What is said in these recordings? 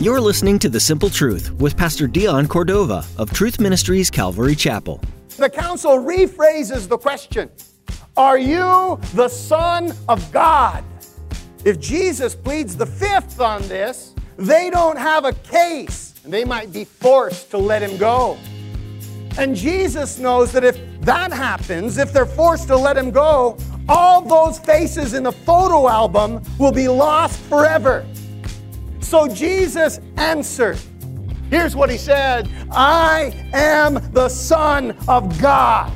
You're listening to The Simple Truth with Pastor Dion Cordova of Truth Ministries Calvary Chapel. The council rephrases the question Are you the Son of God? If Jesus pleads the fifth on this, they don't have a case and they might be forced to let him go. And Jesus knows that if that happens, if they're forced to let him go, all those faces in the photo album will be lost forever. So Jesus answered. Here's what he said I am the Son of God.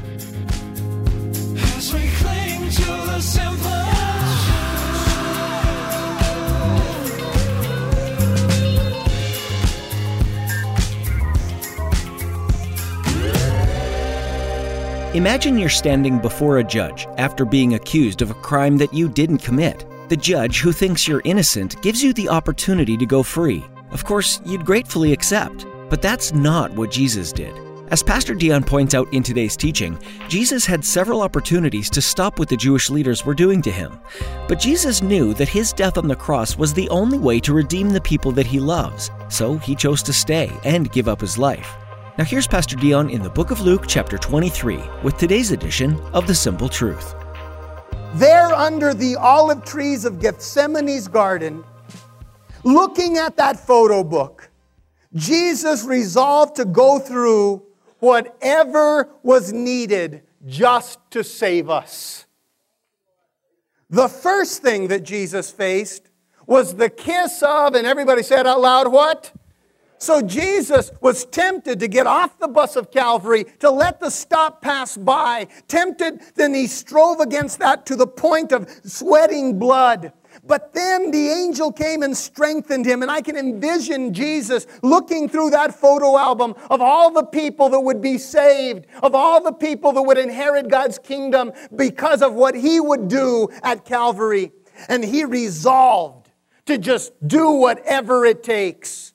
Imagine you're standing before a judge after being accused of a crime that you didn't commit. The judge, who thinks you're innocent, gives you the opportunity to go free. Of course, you'd gratefully accept, but that's not what Jesus did. As Pastor Dion points out in today's teaching, Jesus had several opportunities to stop what the Jewish leaders were doing to him. But Jesus knew that his death on the cross was the only way to redeem the people that he loves, so he chose to stay and give up his life. Now, here's Pastor Dion in the book of Luke, chapter 23, with today's edition of The Simple Truth. There under the olive trees of Gethsemane's garden, looking at that photo book, Jesus resolved to go through whatever was needed just to save us. The first thing that Jesus faced was the kiss of, and everybody said out loud, what? So Jesus was tempted to get off the bus of Calvary, to let the stop pass by. Tempted, then he strove against that to the point of sweating blood. But then the angel came and strengthened him. And I can envision Jesus looking through that photo album of all the people that would be saved, of all the people that would inherit God's kingdom because of what he would do at Calvary. And he resolved to just do whatever it takes.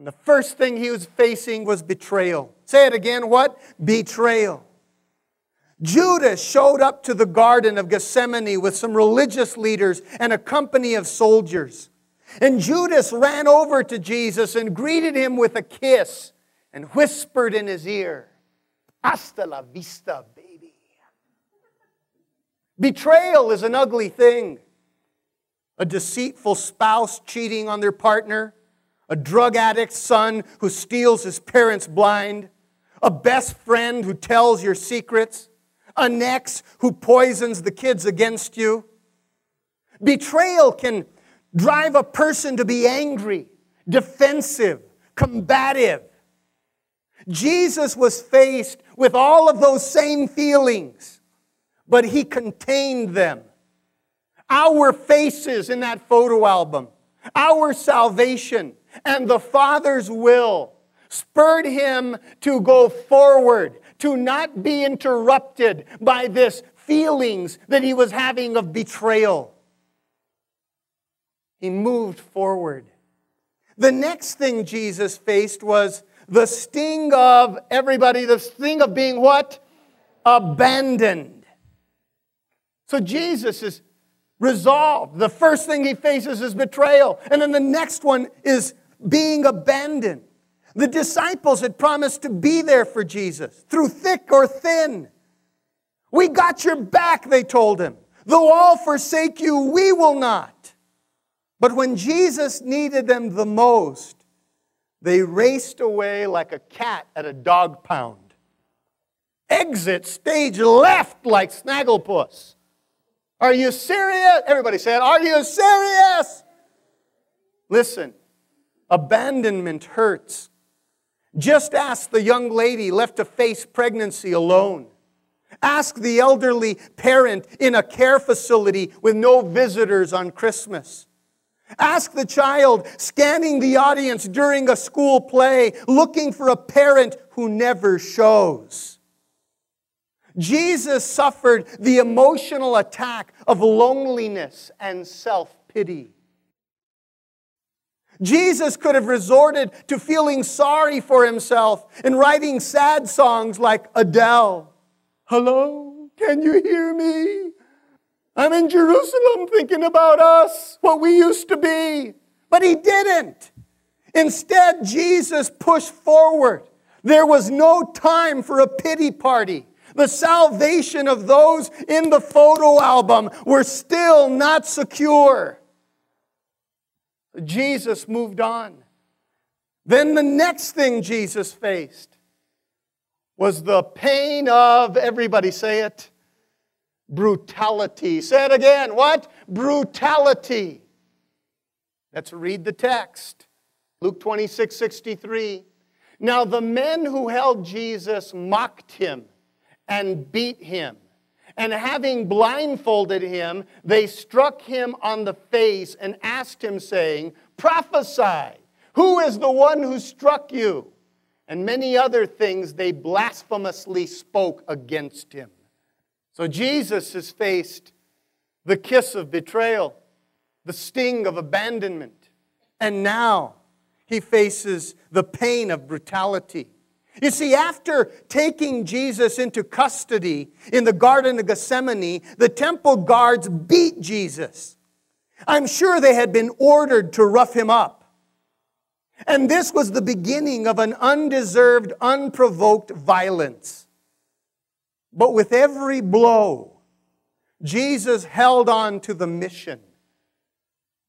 And the first thing he was facing was betrayal. Say it again what? Betrayal. Judas showed up to the Garden of Gethsemane with some religious leaders and a company of soldiers. And Judas ran over to Jesus and greeted him with a kiss and whispered in his ear, Hasta la vista, baby. Betrayal is an ugly thing. A deceitful spouse cheating on their partner, a drug addict's son who steals his parents blind, a best friend who tells your secrets, an ex who poisons the kids against you. Betrayal can drive a person to be angry, defensive, combative. Jesus was faced with all of those same feelings, but he contained them. Our faces in that photo album, our salvation, and the Father's will spurred him to go forward, to not be interrupted by this feelings that he was having of betrayal. He moved forward. The next thing Jesus faced was the sting of everybody, the sting of being what? Abandoned. So Jesus is resolved. The first thing he faces is betrayal. And then the next one is being abandoned. The disciples had promised to be there for Jesus through thick or thin. We got your back, they told him. Though all forsake you, we will not. But when Jesus needed them the most, they raced away like a cat at a dog pound. Exit stage left like Snagglepuss. Are you serious? Everybody said, Are you serious? Listen, abandonment hurts. Just ask the young lady left to face pregnancy alone. Ask the elderly parent in a care facility with no visitors on Christmas. Ask the child scanning the audience during a school play, looking for a parent who never shows. Jesus suffered the emotional attack of loneliness and self pity. Jesus could have resorted to feeling sorry for himself and writing sad songs like Adele. Hello, Can you hear me? I'm in Jerusalem thinking about us, what we used to be. But he didn't. Instead, Jesus pushed forward. There was no time for a pity party. The salvation of those in the photo album were still not secure. Jesus moved on. Then the next thing Jesus faced was the pain of, everybody say it, brutality. Say it again. What? Brutality. Let's read the text. Luke 26, 63. Now the men who held Jesus mocked him and beat him. And having blindfolded him, they struck him on the face and asked him, saying, Prophesy, who is the one who struck you? And many other things they blasphemously spoke against him. So Jesus has faced the kiss of betrayal, the sting of abandonment, and now he faces the pain of brutality. You see, after taking Jesus into custody in the Garden of Gethsemane, the temple guards beat Jesus. I'm sure they had been ordered to rough him up. And this was the beginning of an undeserved, unprovoked violence. But with every blow, Jesus held on to the mission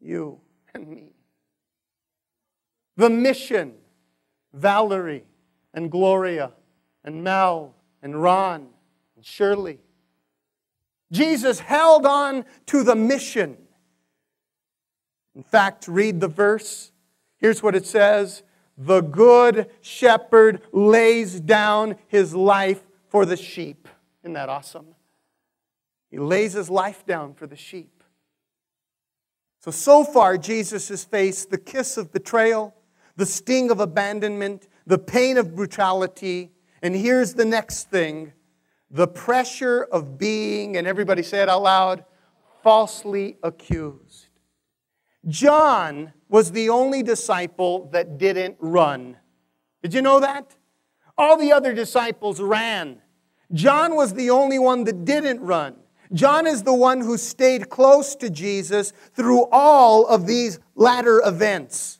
you and me. The mission, Valerie and Gloria and Mel and Ron and Shirley. Jesus held on to the mission. In fact, read the verse. Here's what it says The good shepherd lays down his life for the sheep. Isn't that awesome? He lays his life down for the sheep. So, so far, Jesus has faced the kiss of betrayal, the sting of abandonment, the pain of brutality, and here's the next thing the pressure of being, and everybody say it out loud, falsely accused. John was the only disciple that didn't run. Did you know that? All the other disciples ran. John was the only one that didn't run. John is the one who stayed close to Jesus through all of these latter events.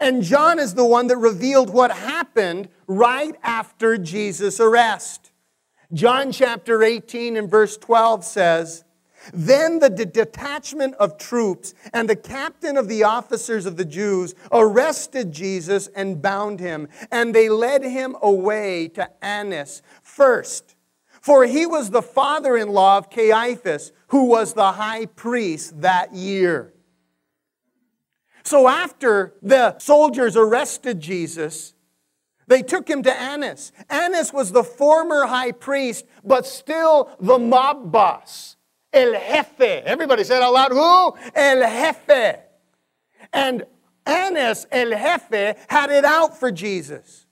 And John is the one that revealed what happened right after Jesus' arrest. John chapter 18 and verse 12 says, Then the detachment of troops and the captain of the officers of the Jews arrested Jesus and bound him, and they led him away to Annas first. For he was the father in law of Caiaphas, who was the high priest that year. So after the soldiers arrested Jesus, they took him to Annas. Annas was the former high priest, but still the mob boss. El Jefe. Everybody said out loud, who? El Jefe. And Annas, El Jefe, had it out for Jesus.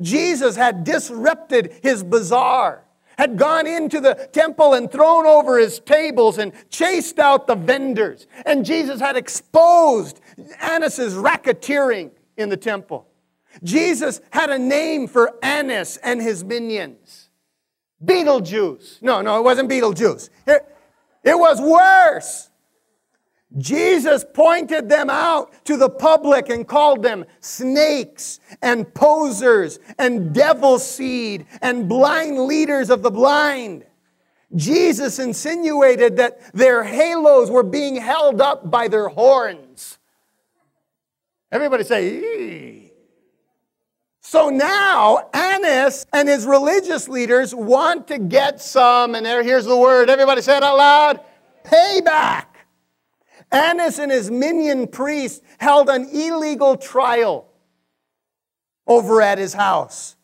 Jesus had disrupted his bazaar had gone into the temple and thrown over his tables and chased out the vendors. And Jesus had exposed Annas' racketeering in the temple. Jesus had a name for Annas and his minions. Beetlejuice. No, no, it wasn't Beetlejuice. It, it was worse. Jesus pointed them out to the public and called them snakes and posers and devil seed and blind leaders of the blind. Jesus insinuated that their halos were being held up by their horns. Everybody say. So now Annas and his religious leaders want to get some, and there, here's the word. Everybody say it out loud payback. Annas and his minion priests held an illegal trial over at his house.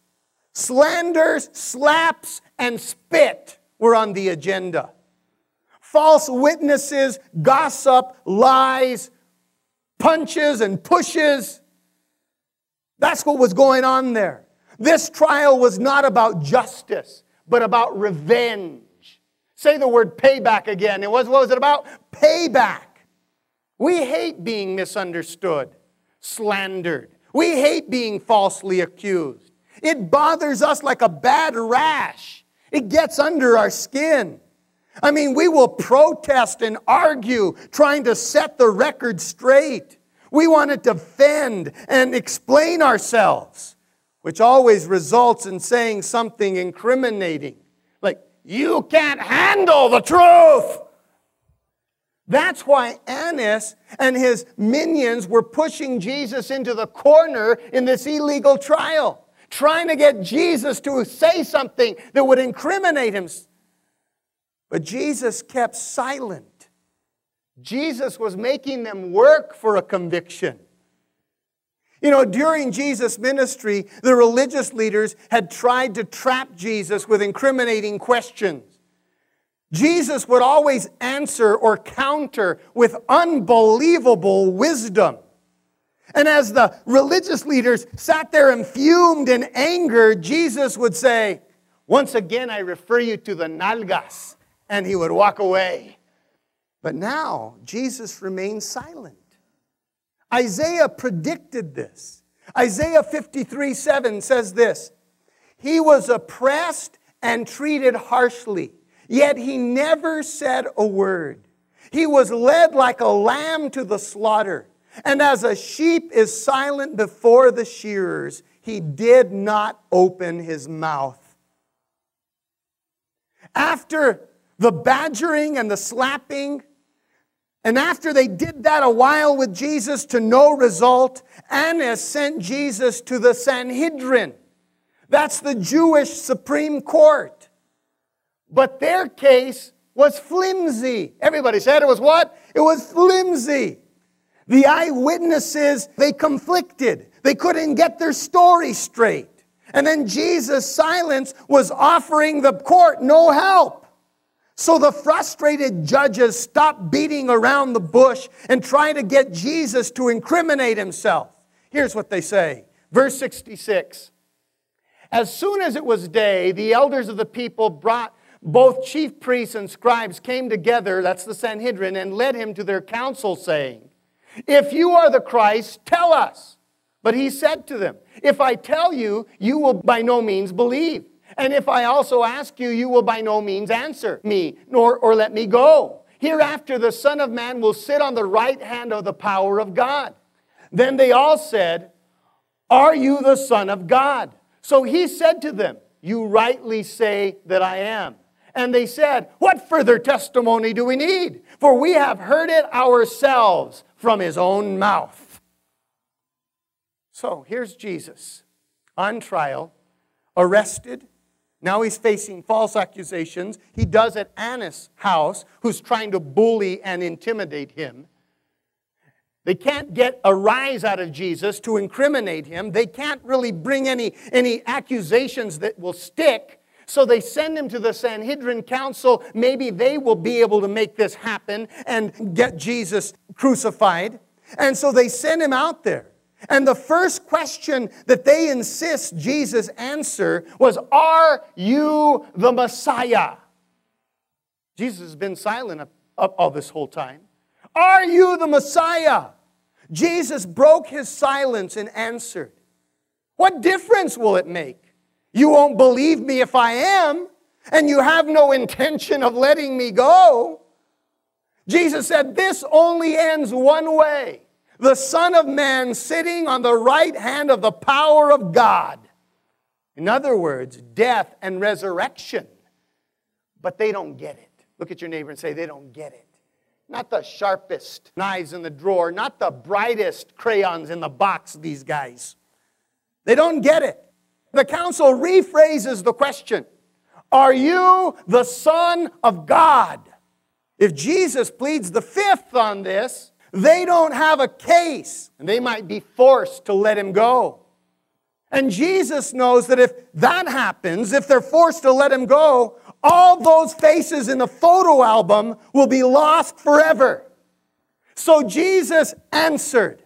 Slanders, slaps, and spit were on the agenda. False witnesses, gossip, lies, punches, and pushes. That's what was going on there. This trial was not about justice, but about revenge. Say the word payback again. It was, what was it about? Payback. We hate being misunderstood, slandered. We hate being falsely accused. It bothers us like a bad rash. It gets under our skin. I mean, we will protest and argue trying to set the record straight. We want to defend and explain ourselves, which always results in saying something incriminating. Like, you can't handle the truth. That's why Annas and his minions were pushing Jesus into the corner in this illegal trial, trying to get Jesus to say something that would incriminate him. But Jesus kept silent. Jesus was making them work for a conviction. You know, during Jesus' ministry, the religious leaders had tried to trap Jesus with incriminating questions. Jesus would always answer or counter with unbelievable wisdom. And as the religious leaders sat there and fumed in anger, Jesus would say, Once again, I refer you to the nalgas, and he would walk away. But now, Jesus remained silent. Isaiah predicted this. Isaiah 53 7 says this He was oppressed and treated harshly, yet he never said a word. He was led like a lamb to the slaughter, and as a sheep is silent before the shearers, he did not open his mouth. After the badgering and the slapping, and after they did that a while with Jesus to no result, Annas sent Jesus to the Sanhedrin. That's the Jewish Supreme Court. But their case was flimsy. Everybody said it was what? It was flimsy. The eyewitnesses, they conflicted. They couldn't get their story straight. And then Jesus' silence was offering the court no help. So the frustrated judges stopped beating around the bush and trying to get Jesus to incriminate himself. Here's what they say. Verse 66. As soon as it was day, the elders of the people brought both chief priests and scribes came together, that's the Sanhedrin, and led him to their council, saying, If you are the Christ, tell us. But he said to them, If I tell you, you will by no means believe. And if I also ask you, you will by no means answer me, nor or let me go. Hereafter the Son of Man will sit on the right hand of the power of God. Then they all said, Are you the Son of God? So he said to them, You rightly say that I am. And they said, What further testimony do we need? For we have heard it ourselves from his own mouth. So here's Jesus on trial, arrested, now he's facing false accusations. He does at Annas' house, who's trying to bully and intimidate him. They can't get a rise out of Jesus to incriminate him. They can't really bring any, any accusations that will stick. So they send him to the Sanhedrin council. Maybe they will be able to make this happen and get Jesus crucified. And so they send him out there. And the first question that they insist Jesus answer was, Are you the Messiah? Jesus has been silent up, up all this whole time. Are you the Messiah? Jesus broke his silence and answered, What difference will it make? You won't believe me if I am, and you have no intention of letting me go. Jesus said, This only ends one way the Son of Man sitting on the right hand of the power of God. In other words, death and resurrection. But they don't get it. Look at your neighbor and say, they don't get it. Not the sharpest knives in the drawer, not the brightest crayons in the box, these guys. They don't get it. The council rephrases the question Are you the Son of God? If Jesus pleads the fifth on this, they don't have a case, and they might be forced to let him go. And Jesus knows that if that happens, if they're forced to let him go, all those faces in the photo album will be lost forever. So Jesus answered.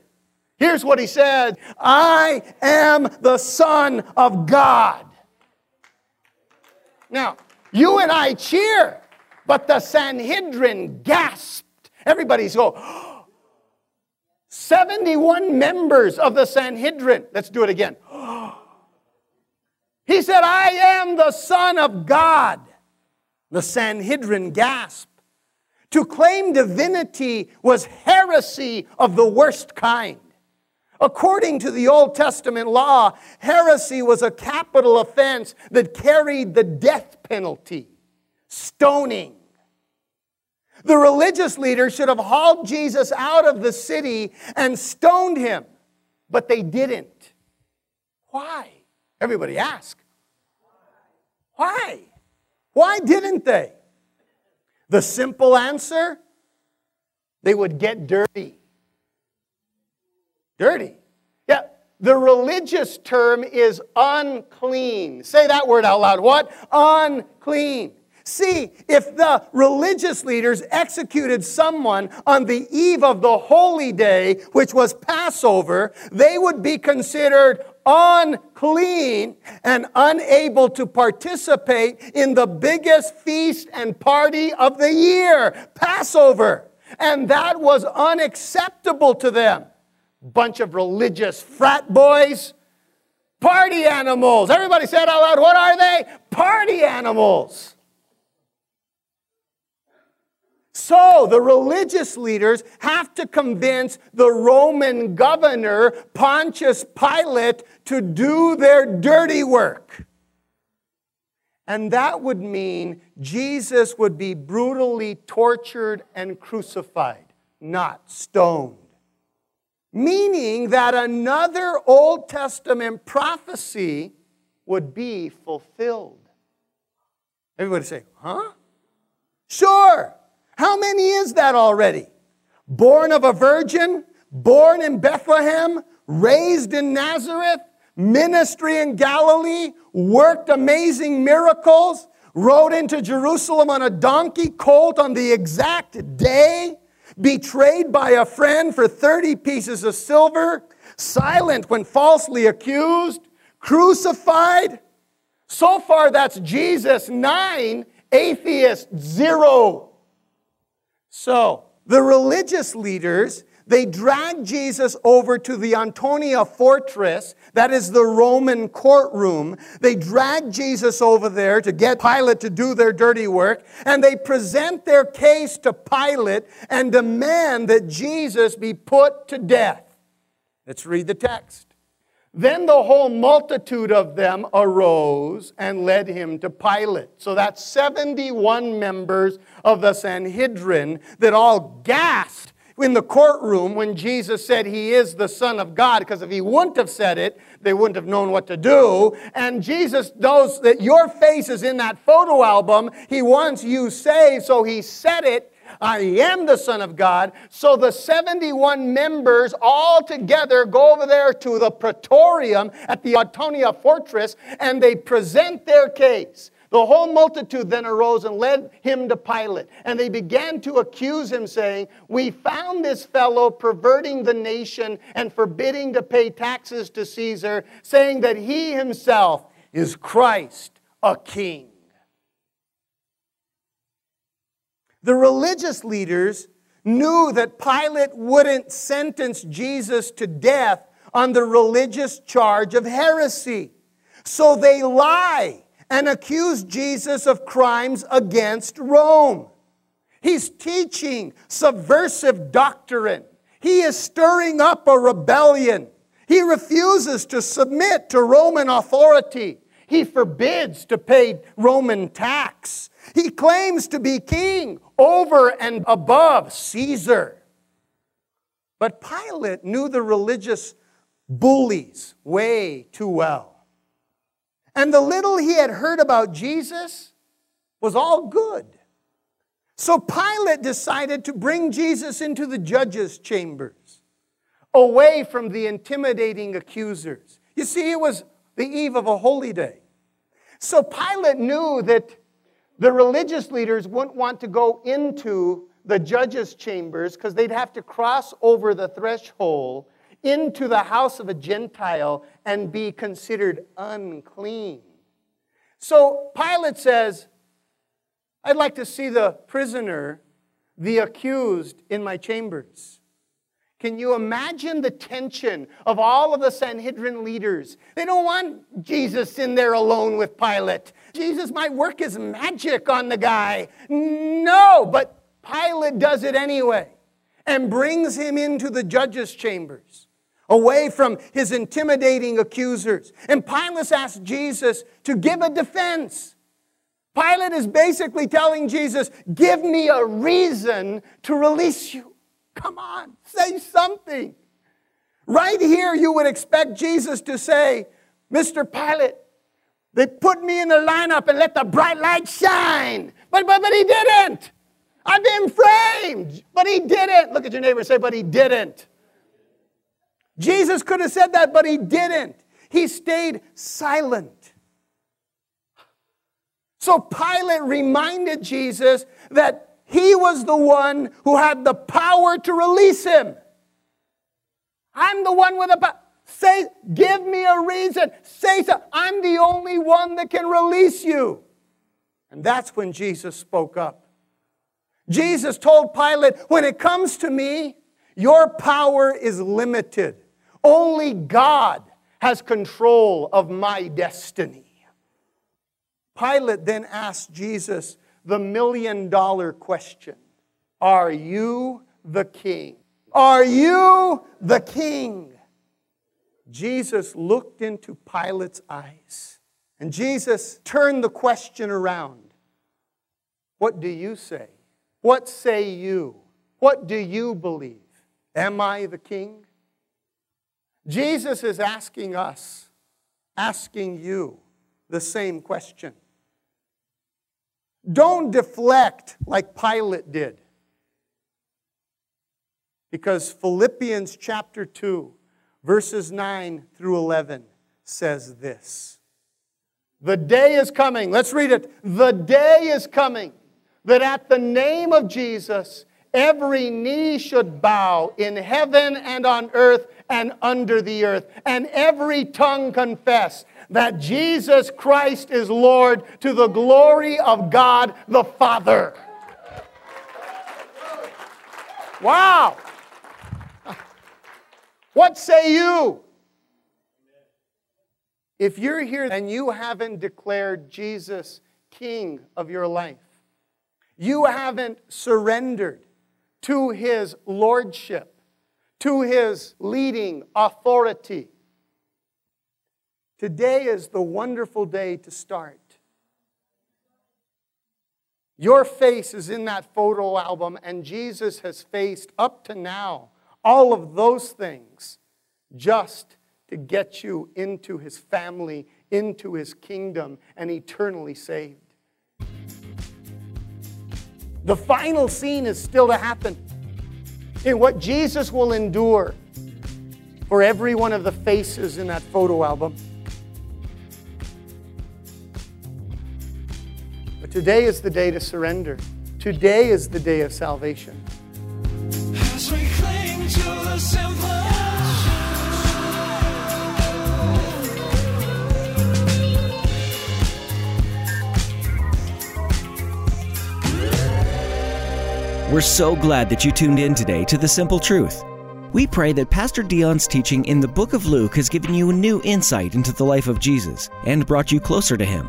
Here's what he said I am the Son of God. Now, you and I cheer, but the Sanhedrin gasped. Everybody's go, 71 members of the Sanhedrin. Let's do it again. He said, I am the Son of God. The Sanhedrin gasped. To claim divinity was heresy of the worst kind. According to the Old Testament law, heresy was a capital offense that carried the death penalty, stoning. The religious leaders should have hauled Jesus out of the city and stoned him, but they didn't. Why? Everybody ask. Why? Why didn't they? The simple answer they would get dirty. Dirty. Yeah, the religious term is unclean. Say that word out loud. What? Unclean. See, if the religious leaders executed someone on the eve of the holy day, which was Passover, they would be considered unclean and unable to participate in the biggest feast and party of the year, Passover. And that was unacceptable to them. Bunch of religious frat boys, party animals. Everybody said out loud, what are they? Party animals. So the religious leaders have to convince the Roman governor, Pontius Pilate, to do their dirty work. And that would mean Jesus would be brutally tortured and crucified, not stoned. Meaning that another Old Testament prophecy would be fulfilled. Everybody say, huh? Sure. How many is that already? Born of a virgin, born in Bethlehem, raised in Nazareth, ministry in Galilee, worked amazing miracles, rode into Jerusalem on a donkey colt on the exact day, betrayed by a friend for 30 pieces of silver, silent when falsely accused, crucified. So far, that's Jesus, nine, atheist, zero. So, the religious leaders, they dragged Jesus over to the Antonia fortress, that is the Roman courtroom. They dragged Jesus over there to get Pilate to do their dirty work, and they present their case to Pilate and demand that Jesus be put to death. Let's read the text. Then the whole multitude of them arose and led him to Pilate. So that's 71 members of the Sanhedrin that all gasped in the courtroom when Jesus said he is the Son of God, because if he wouldn't have said it, they wouldn't have known what to do. And Jesus knows that your face is in that photo album. He wants you saved, so he said it I am the Son of God. So the 71 members all together go over there to the Praetorium at the Antonia fortress and they present their case. The whole multitude then arose and led him to Pilate. And they began to accuse him, saying, We found this fellow perverting the nation and forbidding to pay taxes to Caesar, saying that he himself is Christ, a king. The religious leaders knew that Pilate wouldn't sentence Jesus to death on the religious charge of heresy. So they lie and accuse Jesus of crimes against Rome. He's teaching subversive doctrine. He is stirring up a rebellion. He refuses to submit to Roman authority. He forbids to pay Roman tax. He claims to be king over and above Caesar. But Pilate knew the religious bullies way too well. And the little he had heard about Jesus was all good. So Pilate decided to bring Jesus into the judge's chambers, away from the intimidating accusers. You see, it was the eve of a holy day. So Pilate knew that the religious leaders wouldn't want to go into the judge's chambers because they'd have to cross over the threshold into the house of a Gentile and be considered unclean. So Pilate says, I'd like to see the prisoner, the accused, in my chambers. Can you imagine the tension of all of the Sanhedrin leaders? They don't want Jesus in there alone with Pilate. Jesus might work his magic on the guy. No, but Pilate does it anyway and brings him into the judge's chambers, away from his intimidating accusers. And Pilate asked Jesus to give a defense. Pilate is basically telling Jesus, Give me a reason to release you. Come on, say something. Right here, you would expect Jesus to say, Mr. Pilate, they put me in the lineup and let the bright light shine. But, but, but he didn't. I've been framed. But he didn't. Look at your neighbor say, but he didn't. Jesus could have said that, but he didn't. He stayed silent. So Pilate reminded Jesus that he was the one who had the power to release him. I'm the one with the power. Say, give me a reason. Say so. I'm the only one that can release you. And that's when Jesus spoke up. Jesus told Pilate, when it comes to me, your power is limited. Only God has control of my destiny. Pilate then asked Jesus, the million dollar question Are you the king? Are you the king? Jesus looked into Pilate's eyes and Jesus turned the question around. What do you say? What say you? What do you believe? Am I the king? Jesus is asking us, asking you the same question. Don't deflect like Pilate did. Because Philippians chapter 2, verses 9 through 11 says this The day is coming, let's read it. The day is coming that at the name of Jesus, every knee should bow in heaven and on earth and under the earth, and every tongue confess that Jesus Christ is Lord to the glory of God the Father. Wow. What say you? If you're here and you haven't declared Jesus King of your life, you haven't surrendered to his lordship, to his leading authority, Today is the wonderful day to start. Your face is in that photo album, and Jesus has faced up to now all of those things just to get you into his family, into his kingdom, and eternally saved. The final scene is still to happen in what Jesus will endure for every one of the faces in that photo album. But today is the day to surrender. Today is the day of salvation. We're so glad that you tuned in today to The Simple Truth. We pray that Pastor Dion's teaching in the book of Luke has given you a new insight into the life of Jesus and brought you closer to him.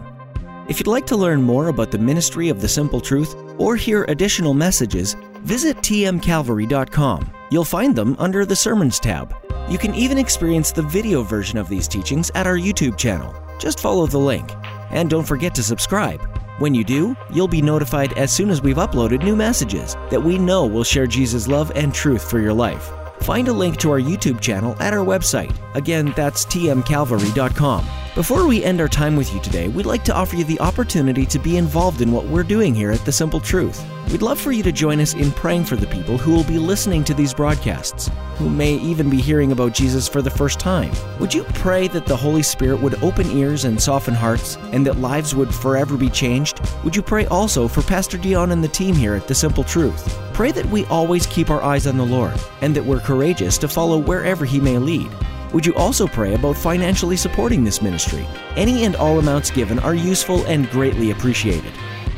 If you'd like to learn more about the ministry of The Simple Truth or hear additional messages, visit tmcalvary.com. You'll find them under the Sermons tab. You can even experience the video version of these teachings at our YouTube channel. Just follow the link. And don't forget to subscribe. When you do, you'll be notified as soon as we've uploaded new messages that we know will share Jesus' love and truth for your life. Find a link to our YouTube channel at our website. Again, that's tmcalvary.com. Before we end our time with you today, we'd like to offer you the opportunity to be involved in what we're doing here at The Simple Truth. We'd love for you to join us in praying for the people who will be listening to these broadcasts, who may even be hearing about Jesus for the first time. Would you pray that the Holy Spirit would open ears and soften hearts, and that lives would forever be changed? Would you pray also for Pastor Dion and the team here at The Simple Truth? Pray that we always keep our eyes on the Lord, and that we're courageous to follow wherever He may lead. Would you also pray about financially supporting this ministry? Any and all amounts given are useful and greatly appreciated.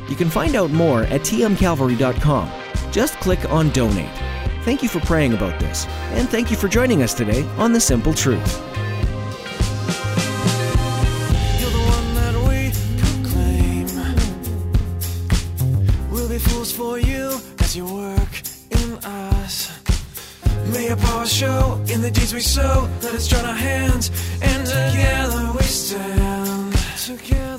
You can find out more at tmcalvary.com. Just click on Donate. Thank you for praying about this, and thank you for joining us today on The Simple Truth. so. Let us join our hands and together we stand. Together.